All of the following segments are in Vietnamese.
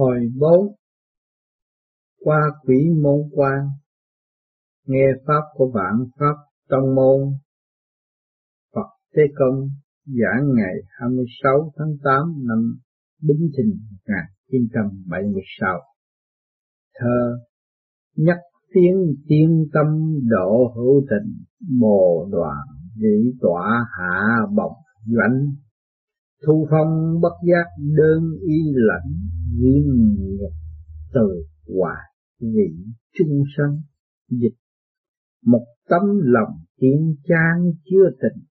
Hồi bốn. Qua quỷ môn quan, Nghe Pháp của vạn Pháp trong môn. Phật Thế Công giảng ngày 26 tháng 8 năm Bính Thìn 1976 Thơ Nhắc tiếng tiên tâm độ hữu tình Bồ đoàn vị tọa hạ bọc doanh. Thu phong bất giác đơn y lạnh viêm nghiệp từ hoài vị chung sanh, Dịch. Một tấm lòng kiên trang chưa tình,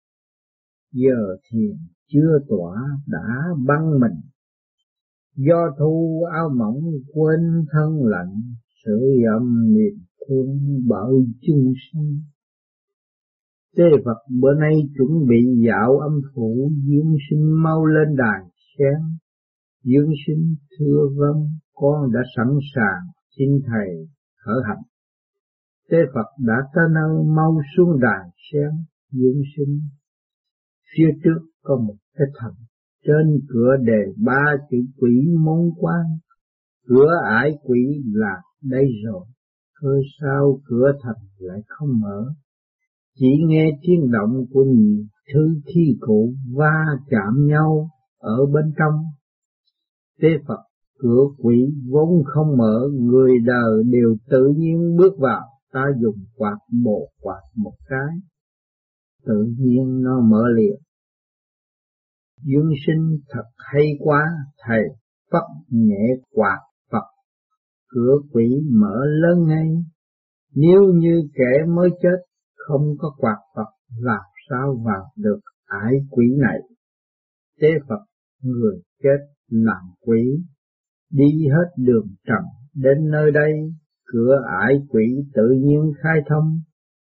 Giờ thiền chưa tỏa đã băng mình. Do thu áo mỏng quên thân lạnh, Sưởi âm niềm thương bởi chung sinh Tế Phật, bữa nay chuẩn bị dạo âm phủ Dương sinh mau lên đài sáng. Dương sinh thưa vâng con đã sẵn sàng, xin thầy khởi hành. Tế Phật đã tới nơi mau xuống đài sáng Dương sinh. Phía trước có một cái thần, Trên cửa đề ba chữ quỷ môn quan. Cửa ải quỷ là đây rồi, Cơ sao cửa thành lại không mở? Chỉ nghe tiếng động của nhiều thứ khi cụ va chạm nhau ở bên trong. Tế Phật cửa quỷ vốn không mở, người đời đều tự nhiên bước vào, ta dùng quạt một quạt một cái, tự nhiên nó mở liền. Dương sinh thật hay quá, thầy phất nhẹ quạt Phật, cửa quỷ mở lớn ngay, nếu như kẻ mới chết không có quạt Phật làm sao vào được ải quỷ này. Tế Phật người chết làm quỷ, đi hết đường trần đến nơi đây, cửa ải quỷ tự nhiên khai thông,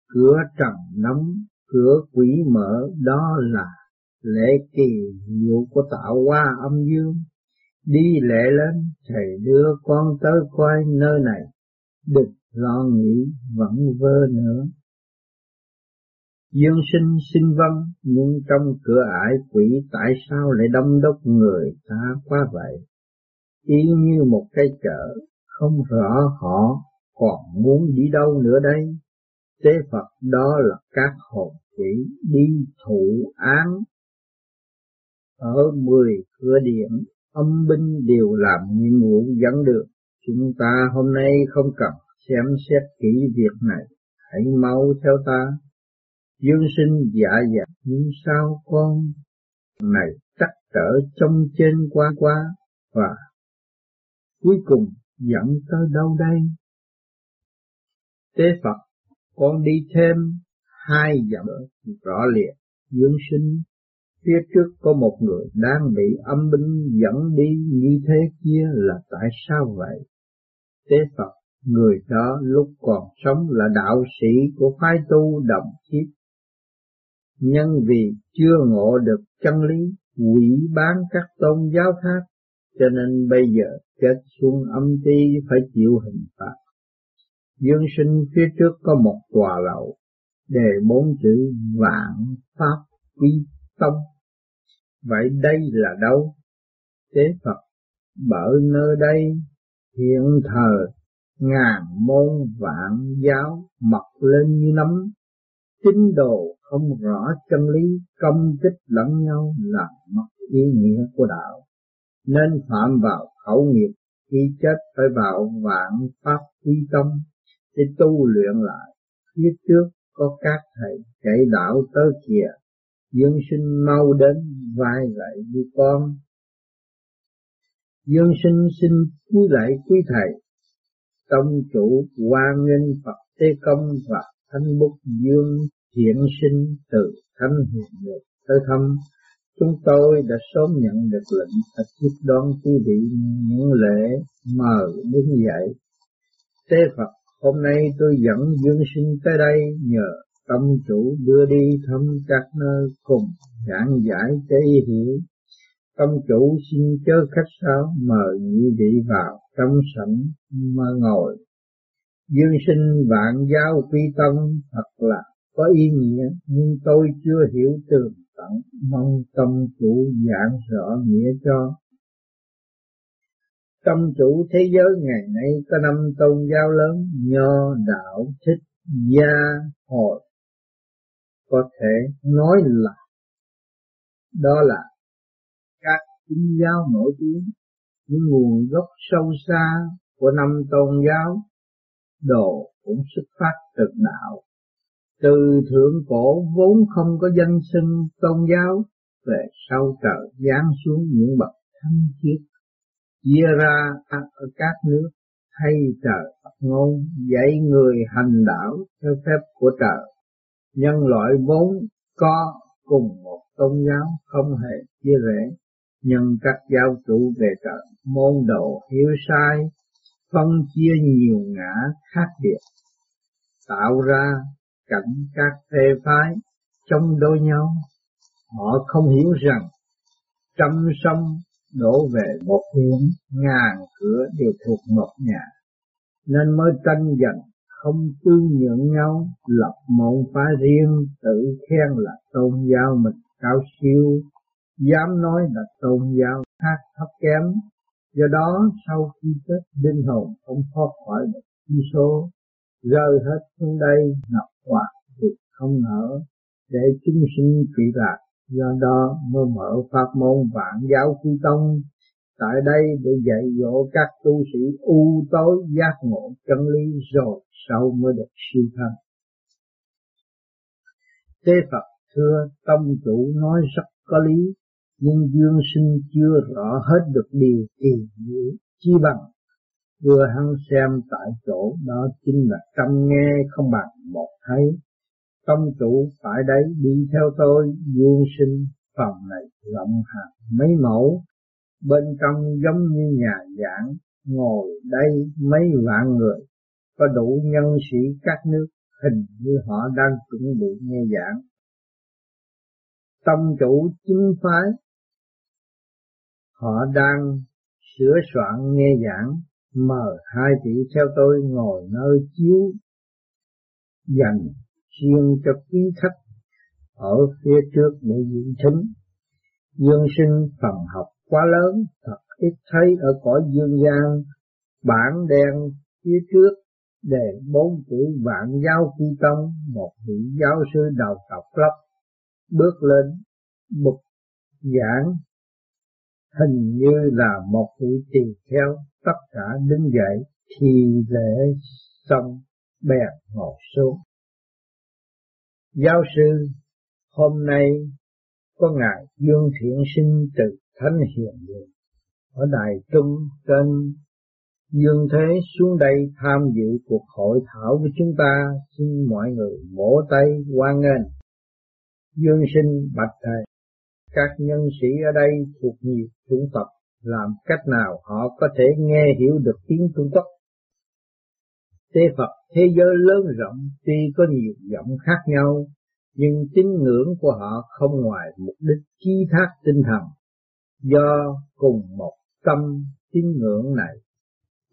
cửa trần nóng, cửa quỷ mở đó là lễ kỳ diệu của tạo hóa âm dương. Đi lễ lên, thầy đưa con tới coi nơi này, đừng lo nghĩ vẫn vơ nữa. Dương sinh sinh vân, nhưng trong cửa ải quỷ tại sao lại đông đốc người ta quá vậy? Y như một cái chợ, không rõ họ còn muốn đi đâu nữa đây. Tế Phật đó là các hồn quỷ đi thụ án. Ở mười cửa điện, âm binh đều làm nhiệm vụ dẫn được. Chúng ta hôm nay không cần xem xét kỹ việc này, hãy mau theo ta Dương sinh dạ dạ nhưng sao con này chắc trở trong trên qua qua và cuối cùng dẫn tới đâu đây? Tế Phật, con đi thêm hai dặm rõ liệt dương sinh phía trước có một người đang bị âm binh dẫn đi như thế kia là tại sao vậy? Tế Phật, người đó lúc còn sống là đạo sĩ của phái tu đồng chiếc nhân vì chưa ngộ được chân lý, quỷ bán các tôn giáo khác, cho nên bây giờ chết xuống âm ti phải chịu hình phạt. Dương sinh phía trước có một tòa lầu, đề bốn chữ vạn pháp quy tông. Vậy đây là đâu? Tế Phật bởi nơi đây hiện thờ ngàn môn vạn giáo mọc lên như nấm tín đồ không rõ chân lý công kích lẫn nhau là mất ý nghĩa của đạo. Nên phạm vào khẩu nghiệp, khi chết phải vào vạn pháp quy tâm, để tu luyện lại. Phía trước có các thầy chạy đạo tới kìa, dương sinh mau đến vai gậy như con. Dương sinh xin cúi lại quý thầy, tông chủ quan nghênh phật tế công và thanh bút dương hiện sinh từ thánh hiện được tới thăm chúng tôi đã sớm nhận được lệnh và tiếp đón quý vị những lễ mời đứng dậy. Tế Phật, hôm nay tôi dẫn dương sinh tới đây nhờ tâm chủ đưa đi thăm các nơi cùng giảng giải cho hiểu tâm chủ xin chớ khách sáo mời quý vị vào trong sảnh mà ngồi. Dương sinh vạn giáo quy tâm thật là có ý nghĩa nhưng tôi chưa hiểu tường tận mong tâm chủ giảng rõ nghĩa cho. Tâm chủ thế giới ngày nay có năm tôn giáo lớn Nho, Đạo, Thích, Gia, Hội. Có thể nói là Đó là các chính giáo nổi tiếng Những nguồn gốc sâu xa của năm tôn giáo Đồ cũng xuất phát từ đạo từ thượng cổ vốn không có danh sinh tôn giáo, về sau trời giáng xuống những bậc thánh khiết, chia ra ở các nước, thay trời Phật ngôn, dạy người hành đạo theo phép của trời. Nhân loại vốn có cùng một tôn giáo không hề chia rẽ. Nhưng các giáo chủ về trời, môn đồ hiểu sai, phân chia nhiều ngã khác biệt, tạo ra cảnh các phe phái chống đối nhau. Họ không hiểu rằng trăm sông đổ về một hướng ngàn cửa đều thuộc một nhà, nên mới tranh giành không tương nhượng nhau, lập môn phái riêng, tự khen là tôn giáo mình cao siêu, dám nói là tôn giáo khác thấp kém. Do đó, sau khi chết linh hồn không thoát khỏi được chi số, rơi hết xuống đây ngọc hoặc việc không nở để chúng sinh trị lạc. Do đó mới mở pháp môn vạn giáo quy tông tại đây để dạy dỗ các tu sĩ u tối giác ngộ chân lý rồi sau mới được siêu thân. Tế Phật thưa tâm chủ nói rất có lý, nhưng dương sinh chưa rõ hết được điều kỳ diệu chi bằng đưa hắn xem tại chỗ, đó chính là tâm nghe, không bằng một thấy. Tâm chủ tại đấy, đi theo tôi, dương sinh, phòng này rộng hàng mấy mẫu. Bên trong giống như nhà giảng, ngồi đây mấy vạn người. Có đủ nhân sĩ các nước, hình như họ đang chuẩn bị nghe giảng. Tâm chủ chính phái. Họ đang sửa soạn nghe giảng mời hai vị theo tôi ngồi nơi chiếu dành riêng cho quý khách ở phía trước để diễn thính. Dương sinh phần học quá lớn, thật ít thấy ở cõi dương gian, bản đen phía trước đề bốn chữ vạn giáo quy tông, một vị giáo sư đầu tộc lấp, bước lên bục giảng hình như là một vị tỳ kheo tất cả đứng dậy thì lễ xong bèn ngồi xuống. Giáo sư, hôm nay có ngài dương thiện sinh từ thánh hiền đường ở đài trung trên dương thế xuống đây tham dự cuộc hội thảo với chúng ta. Xin mọi người vỗ tay hoan nghênh. Dương sinh bạch thầy, các nhân sĩ ở đây thuộc nhiều chủng tộc làm cách nào họ có thể nghe hiểu được tiếng Trung Quốc. Tế Phật thế giới lớn rộng tuy có nhiều giọng khác nhau, nhưng tín ngưỡng của họ không ngoài mục đích chi thác tinh thần, do cùng một tâm tín ngưỡng này,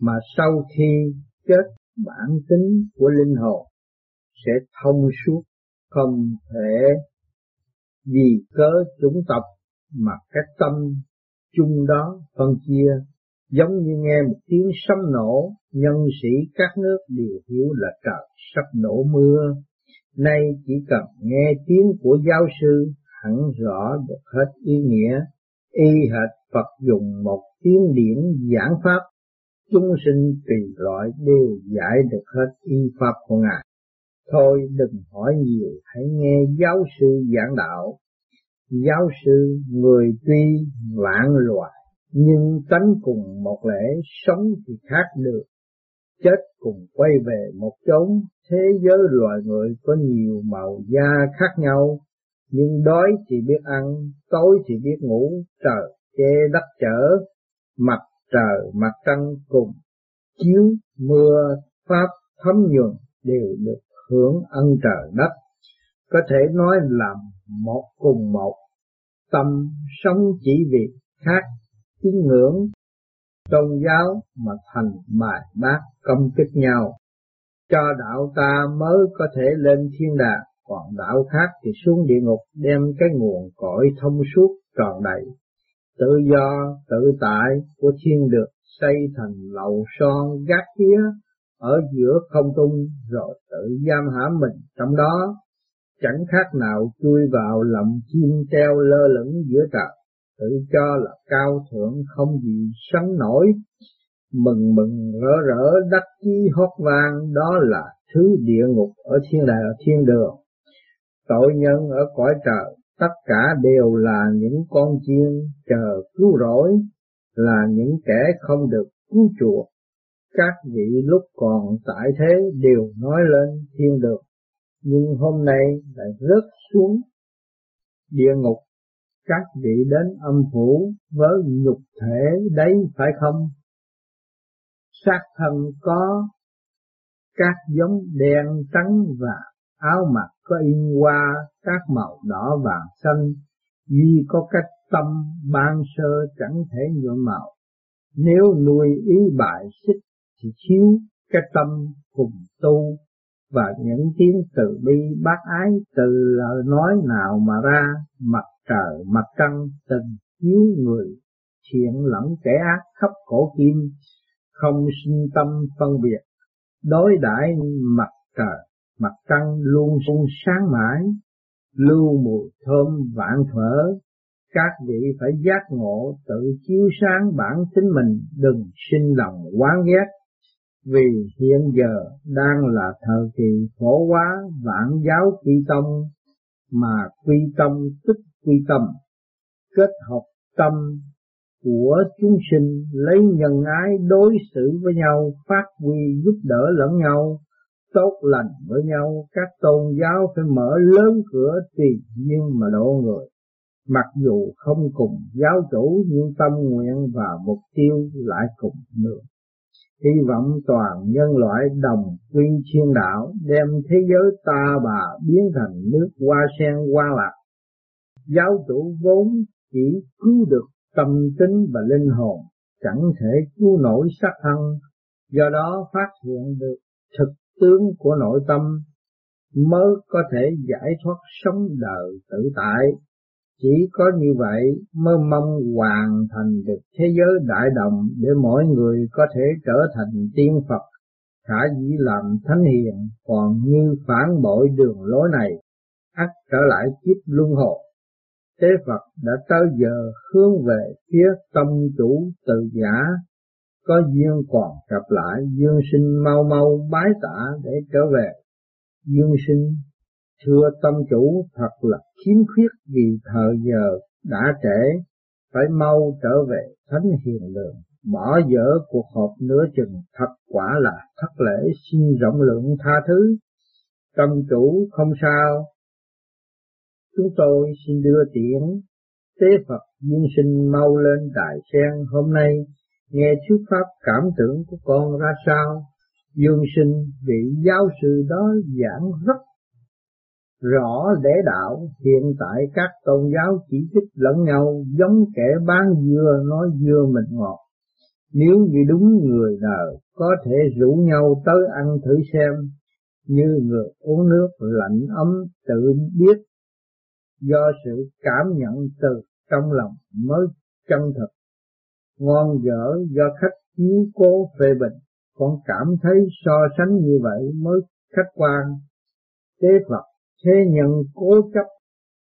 mà sau khi chết bản tính của linh hồn sẽ thông suốt, không thể vì cớ chủng tộc mà cái tâm chung đó, phân chia, giống như nghe một tiếng sấm nổ, nhân sĩ các nước đều hiểu là trời sắp nổ mưa. Nay chỉ cần nghe tiếng của giáo sư, hẳn rõ được hết ý nghĩa. Y hệt Phật dùng một tiếng điển giảng pháp, chúng sinh tùy loại đều giải được hết y pháp của ngài. Thôi đừng hỏi nhiều, hãy nghe giáo sư giảng đạo giáo sư, người tuy vạn loại nhưng tánh cùng một lễ sống thì khác được. Chết cùng quay về một chốn, thế giới loài người có nhiều màu da khác nhau. Nhưng đói thì biết ăn, tối thì biết ngủ, trời che đất chở, mặt trời mặt trăng cùng chiếu, mưa, pháp, thấm nhuần đều được hưởng ân trời đất có thể nói là một cùng một. Tâm sống chỉ việc khác, tín ngưỡng, tôn giáo mà thành bài bác công kích nhau. Cho đạo ta mới có thể lên thiên đàng còn đạo khác thì xuống địa ngục đem cái nguồn cõi thông suốt tròn đầy. Tự do, tự tại của thiên được xây thành lầu son gác kia ở giữa không trung rồi tự giam hãm mình trong đó chẳng khác nào chui vào lòng chim treo lơ lửng giữa trời. Tự cho là cao thượng không gì sánh nổi. Mừng mừng rỡ rỡ đắc chí hót vang, đó là thứ địa ngục ở thiên đàng, ở thiên đường. Tội nhân ở cõi trời, tất cả đều là những con chiên chờ cứu rỗi, là những kẻ không được cứu chuộc. Các vị lúc còn tại thế đều nói lên thiên đường nhưng hôm nay lại rớt xuống địa ngục. Các vị đến âm phủ với nhục thể đấy phải không? Xác thân có các giống đen trắng và áo mặc có in hoa, các màu đỏ vàng xanh. Duy có cách tâm ban sơ chẳng thể nhuộm màu. Nếu nuôi ý bại xích thì chiếu cái tâm cùng tu và những tiếng từ bi bác ái từ lời nói nào mà ra, mặt trời, mặt trăng, tình chiếu người thiện lẫn kẻ ác khắp cổ kim, không sinh tâm phân biệt, đối đãi mặt trời, mặt trăng luôn sung sáng mãi, lưu mùi thơm vạn thở các vị phải giác ngộ tự chiếu sáng bản tính mình, đừng sinh lòng oán ghét vì hiện giờ đang là thời kỳ phổ hóa vạn giáo quy tông, mà quy tông tức quy tâm kết hợp tâm của chúng sinh lấy nhân ái đối xử với nhau, phát huy giúp đỡ lẫn nhau, tốt lành với nhau. Các tôn giáo phải mở lớn cửa tùy duyên mà độ người. Mặc dù không cùng giáo chủ, nhưng tâm nguyện và mục tiêu lại cùng đường hy vọng toàn nhân loại đồng quy thiên đạo đem thế giới ta bà biến thành nước hoa sen hoa lạc. Giáo chủ vốn chỉ cứu được tâm tính và linh hồn, chẳng thể cứu nổi xác thân, do đó phát hiện được thực tướng của nội tâm, mới có thể giải thoát sống đời tự tại chỉ có như vậy mới mong hoàn thành được thế giới đại đồng để mỗi người có thể trở thành tiên Phật, khả dĩ làm thánh hiền, còn như phản bội đường lối này, ắt trở lại kiếp luân hồi. Thế Phật đã tới giờ hướng về phía tâm chủ tự giả, có duyên còn gặp lại, dương sinh mau mau bái tạ để trở về. Dương sinh Thưa tâm chủ thật là khiếm khuyết vì thời giờ đã trễ, phải mau trở về thánh hiền lượng, bỏ dở cuộc họp nửa chừng. Thật quả là thất lễ xin rộng lượng tha thứ. Tâm chủ không sao, chúng tôi xin đưa tiễn tế Phật duyên sinh mau lên đại sen hôm nay nghe thuyết pháp cảm tưởng của con ra sao. Dương sinh vị giáo sư đó giảng rất rõ để đạo, hiện tại các tôn giáo chỉ trích lẫn nhau, giống kẻ bán dưa, nói dưa mình ngọt. Nếu như đúng người nào có thể rủ nhau tới ăn thử xem, như người uống nước lạnh ấm tự biết do sự cảm nhận từ trong lòng mới chân thực. Ngon dở do khách chiếu cố phê bình con cảm thấy so sánh như vậy mới khách quan, tế Phật thế nhận cố chấp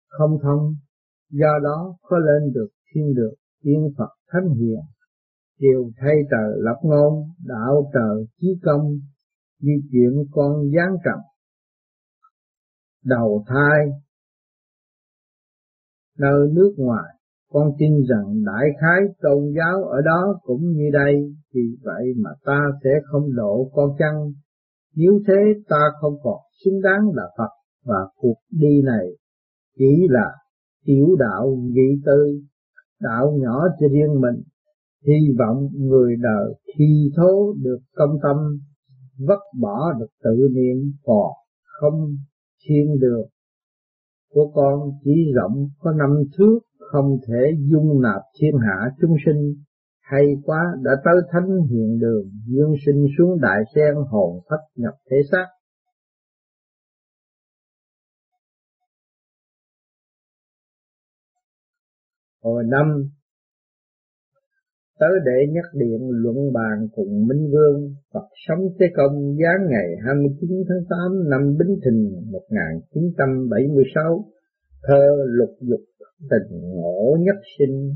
không thông, do đó có lên được thiên được tiên Phật thánh hiền. Đều thay trời lập ngôn, đạo trời chí công, di chuyển con gián trầm. Đầu thai, nơi nước ngoài, con tin rằng đại khái tôn giáo ở đó cũng như đây, vì vậy mà ta sẽ không độ con chăng? Nếu thế, ta không còn xứng đáng là Phật và cuộc đi này chỉ là tiểu đạo vị tư, đạo nhỏ cho riêng mình, hy vọng người đời khi thố được công tâm, vất bỏ được tự niệm còn không thiên được. Của con chỉ rộng có năm thước không thể dung nạp thiên hạ chúng sinh. Hay quá đã tới thánh hiện đường dương sinh xuống đại sen hồn phách nhập thể xác. Hồi năm tới để nhắc điện luận bàn cùng Minh Vương Phật sống thế Công giáng ngày 29 tháng 8 năm Bính Thìn 1976 thơ lục dục tình ngộ nhất sinh,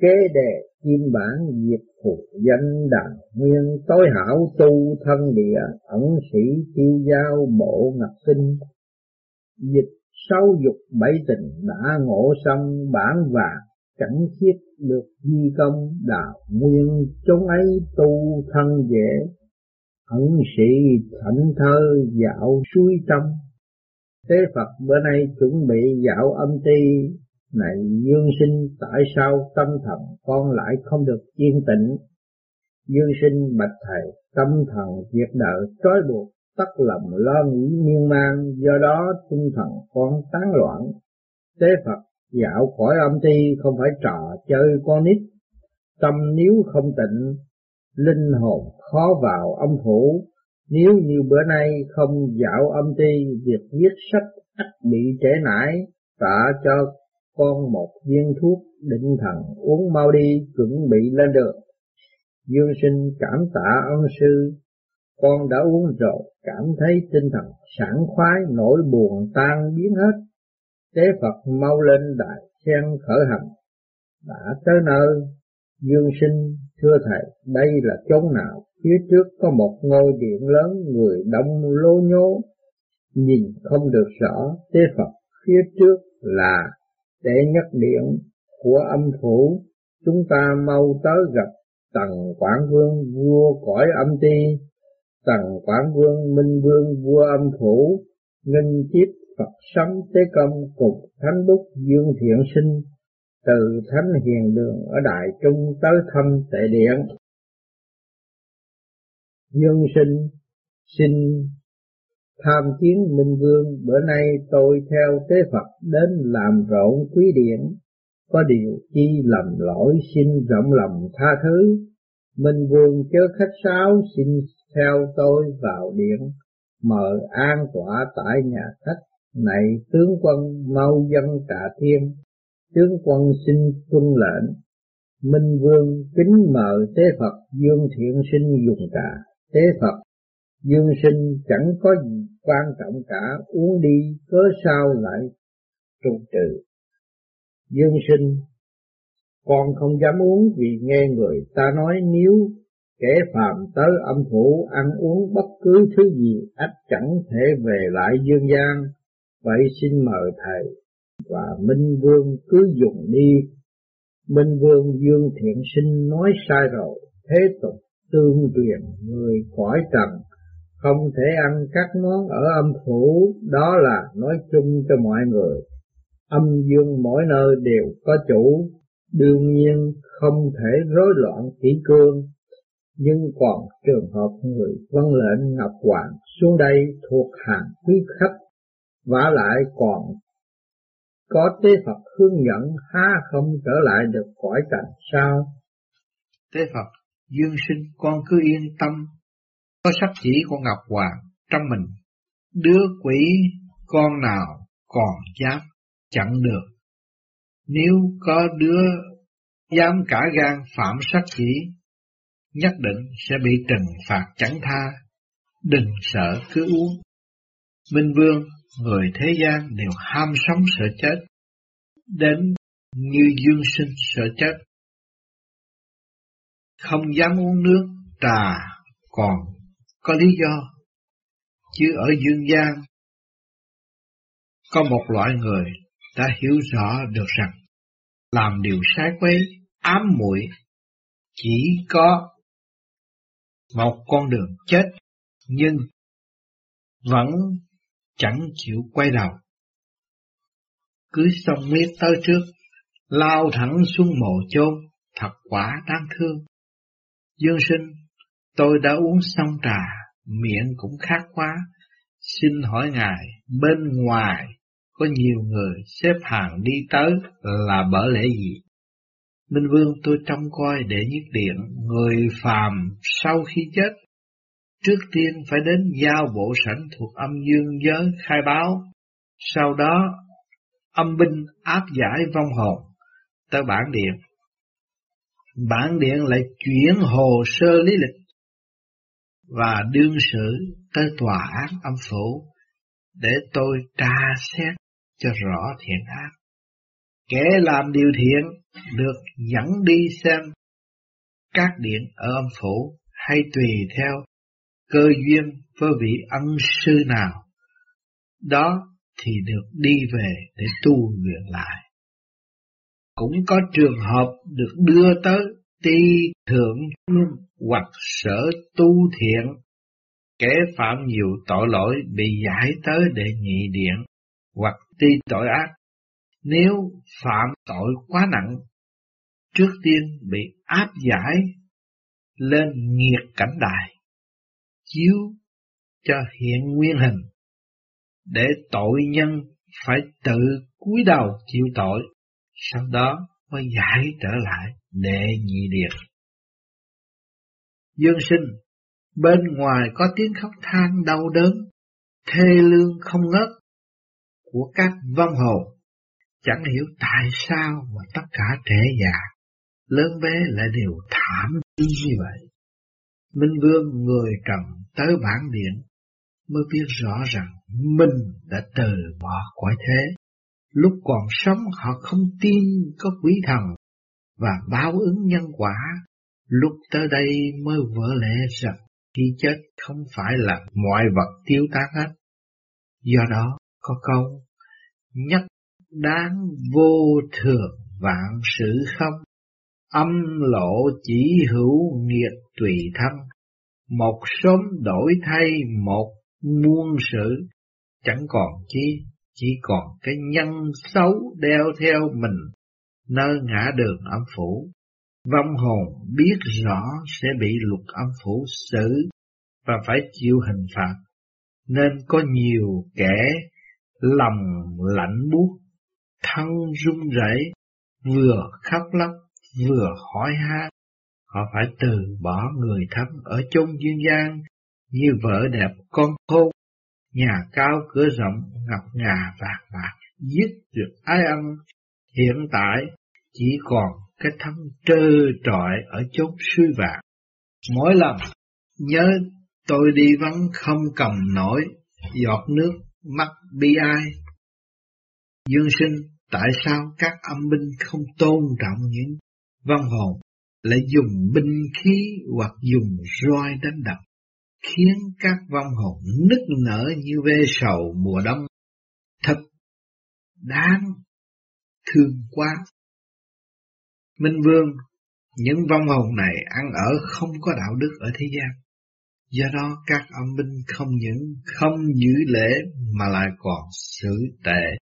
kế đề kim bản diệt phụ danh đàn nguyên tối hảo tu thân địa ẩn sĩ tiêu giao bộ ngập sinh, dịch sáu dục bảy tình đã ngộ xong bản và chẳng thiết được di công đạo nguyên. Chúng ấy tu thân dễ, ẩn sĩ thảnh thơ dạo suối trong. Thế Phật bữa nay chuẩn bị dạo âm ti. Này dương sinh, tại sao tâm thần con lại không được yên tĩnh? Dương sinh bạch thầy, tâm thần việc đời trói buộc tắt lòng lo nghĩ miên man, do đó tinh thần con tán loạn. Tế Phật dạo khỏi âm ti, không phải trò chơi con nít. Tâm nếu không tịnh, linh hồn khó vào âm phủ nếu như bữa nay không dạo âm ti, việc viết sách ắt bị trễ nải, tạ cho con một viên thuốc định thần uống mau đi, chuẩn bị lên được. dương sinh cảm tạ ân sư con đã uống rồi cảm thấy tinh thần sảng khoái, nỗi buồn tan biến hết. Tế Phật mau lên đại sen khởi hành. Đã tới nơi, dương sinh, thưa thầy, đây là chốn nào? Phía trước có một ngôi điện lớn, người đông lô nhố nhìn không được rõ tế Phật, phía trước là đệ nhất điện của âm phủ. Chúng ta mau tới gặp tầng quản vương vua cõi âm ti tần quản vương minh vương vua âm phủ nghinh tiếp Phật sống tế công Cục, thánh bút dương thiện sinh từ thánh hiền đường ở đại trung tới thăm tệ điện. Dương sinh xin tham kiến minh vương bữa nay tôi theo tế Phật đến làm rộn quý điện có điều chi lầm lỗi xin rộng lòng tha thứ. Minh vương chớ khách sáo xin theo tôi vào điện mời an tọa tại nhà khách. Này tướng quân, mau dân cả thiên. Tướng quân xin tuân lệnh. Minh vương kính mời tế phật, dương thiện sinh dùng trà. Tế phật, dương sinh chẳng có gì quan trọng cả, uống đi, cớ sao lại trục trừ? Dương sinh, con không dám uống vì nghe người ta nói nếu kẻ phàm tới âm phủ, ăn uống bất cứ thứ gì ắt chẳng thể về lại dương gian. Vậy xin mời thầy và minh vương cứ dùng đi. Minh vương dương thiện sinh nói sai rồi. Thế tục tương truyền, người khỏi trần, không thể ăn các món ở âm phủ. Đó là nói chung cho mọi người. Âm dương mỗi nơi đều có chủ. Đương nhiên không thể rối loạn kỷ cương nhưng còn trường hợp người vân lệnh Ngọc Hoàng xuống đây thuộc hàng quý khách, vả lại còn có tế Phật hướng dẫn há không trở lại được cõi trần sao? Tế Phật, dương sinh con cứ yên tâm, có sắc chỉ của Ngọc Hoàng trong mình, đứa quỷ con nào còn dám chẳng được. Nếu có đứa dám cả gan phạm sắc chỉ nhất định sẽ bị trừng phạt chẳng tha, đừng sợ cứ uống. Minh Vương, người thế gian đều ham sống sợ chết, đến như dương sinh sợ chết. Không dám uống nước, trà, còn có lý do, chứ ở dương gian có một loại người đã hiểu rõ được rằng làm điều sai quấy, ám muội chỉ có một con đường chết, nhưng vẫn chẳng chịu quay đầu. Cứ sông miết tới trước, lao thẳng xuống mồ chôn, thật quả đáng thương. Dương sinh, tôi đã uống xong trà, miệng cũng khát quá, xin hỏi ngài, bên ngoài có nhiều người xếp hàng đi tới là bởi lẽ gì? Minh Vương tôi trông coi để nhất điện, người phàm sau khi chết, trước tiên phải đến giao bộ sảnh thuộc âm dương giới khai báo, sau đó âm binh áp giải vong hồn tới bản điện. bản điện lại chuyển hồ sơ lý lịch và đương sự tới tòa án âm phủ để tôi tra xét cho rõ thiện ác. Kẻ làm điều thiện được dẫn đi xem các điện ở âm phủ hay tùy theo cơ duyên với vị ân sư nào. Đó thì được đi về để tu luyện lại. Cũng có trường hợp được đưa tới ti thượng hoặc sở tu thiện. Kẻ phạm nhiều tội lỗi bị giải tới để nhị điện hoặc ti tội ác. Nếu phạm tội quá nặng, trước tiên bị áp giải lên nghiệt cảnh đài, chiếu cho hiện nguyên hình, để tội nhân phải tự cúi đầu chịu tội, sau đó mới giải trở lại đệ nhị điện. Dương sinh, bên ngoài có tiếng khóc than đau đớn, thê lương không ngớt của các vong hồn. Chẳng hiểu tại sao mà tất cả trẻ già, lớn bé lại đều thảm như vậy. Minh Vương người trần tới bản điện mới biết rõ rằng mình đã từ bỏ cõi thế. Lúc còn sống họ không tin có quỷ thần và báo ứng nhân quả. Lúc tới đây mới vỡ lẽ rằng khi chết không phải là mọi vật tiêu tan hết. Do đó có câu nhất đáng vô thường vạn sự không, âm lộ chỉ hữu nghiệt tùy thân, một sớm đổi thay một muôn sự, chẳng còn chi, chỉ còn cái nhân xấu đeo theo mình, nơi ngã đường âm phủ. Vong hồn biết rõ sẽ bị luật âm phủ xử và phải chịu hình phạt, nên có nhiều kẻ lòng lạnh buốt, thân run rẩy, vừa khóc lóc, vừa hỏi han. Họ phải từ bỏ người thân ở chốn dương gian như vợ đẹp con khôn, nhà cao cửa rộng ngọc ngà vàng bạc, giết được ai ăn. Hiện tại chỉ còn cái thân trơ trọi ở chốn suy vạn Mỗi lần nhớ tôi đi vắng không cầm nổi giọt nước mắt bi ai. Dương sinh, tại sao các âm binh không tôn trọng những vong hồn, lại dùng binh khí hoặc dùng roi đánh đập, khiến các vong hồn nức nở như ve sầu mùa đông. Thật đáng thương quá. Minh Vương, những vong hồn này ăn ở không có đạo đức ở thế gian. Do đó các âm binh không những không giữ lễ mà lại còn xử tệ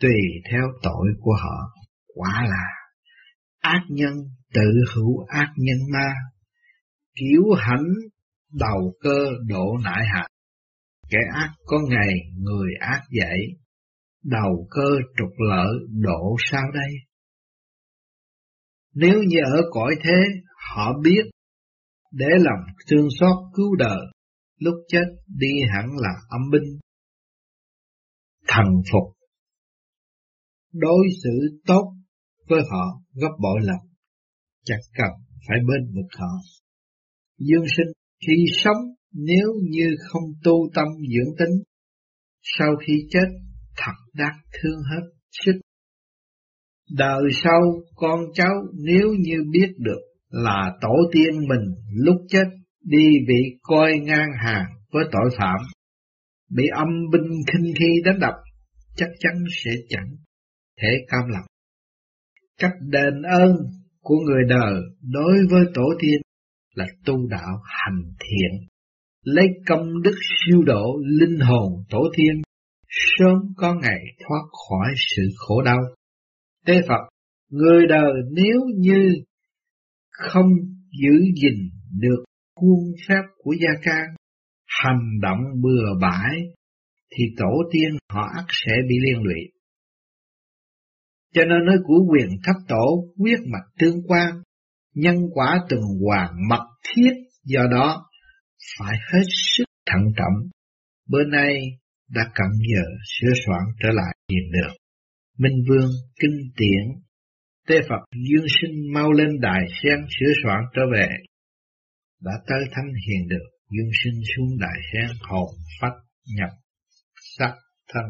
tùy theo tội của họ. Quả là ác nhân tự hữu ác nhân ma, kiểu hãnh đầu cơ độ nại hạt. Kẻ ác có ngày người ác dậy, đầu cơ trục lợi độ sao đây? Nếu như ở cõi thế, họ biết để lòng thương xót cứu đời, lúc chết đi hẳn là âm binh. Thần phục, đối xử tốt với họ gấp bội lần, chẳng cần phải bên vực họ. Dương sinh khi sống nếu như không tu tâm dưỡng tính, sau khi chết thật đáng thương hết sức. Đời sau con cháu nếu như biết được là tổ tiên mình lúc chết đi bị coi ngang hàng với tội phạm, bị âm binh khinh khi đánh đập, chắc chắn sẽ chẳng thể cam lòng. Cách đền ơn của người đời đối với tổ tiên là tu đạo hành thiện, lấy công đức siêu độ linh hồn tổ tiên, sớm có ngày thoát khỏi sự khổ đau. Tế Phật, người đời nếu như không giữ gìn được khuôn phép của gia can, hành động bừa bãi, thì tổ tiên họ ắt sẽ bị liên lụy. Cho nên nói của quyền thấp tổ quyết mạch tương quan, nhân quả từng hoàn mật thiết, do đó phải hết sức thận trọng. Bữa nay đã cận giờ sửa soạn trở lại hiền được. Minh Vương kinh tiễn Tê Phật dương sinh mau lên đài sen sửa soạn trở về. Đã tới thánh hiền được, dương sinh xuống đại sen hồn phách nhập sắc thân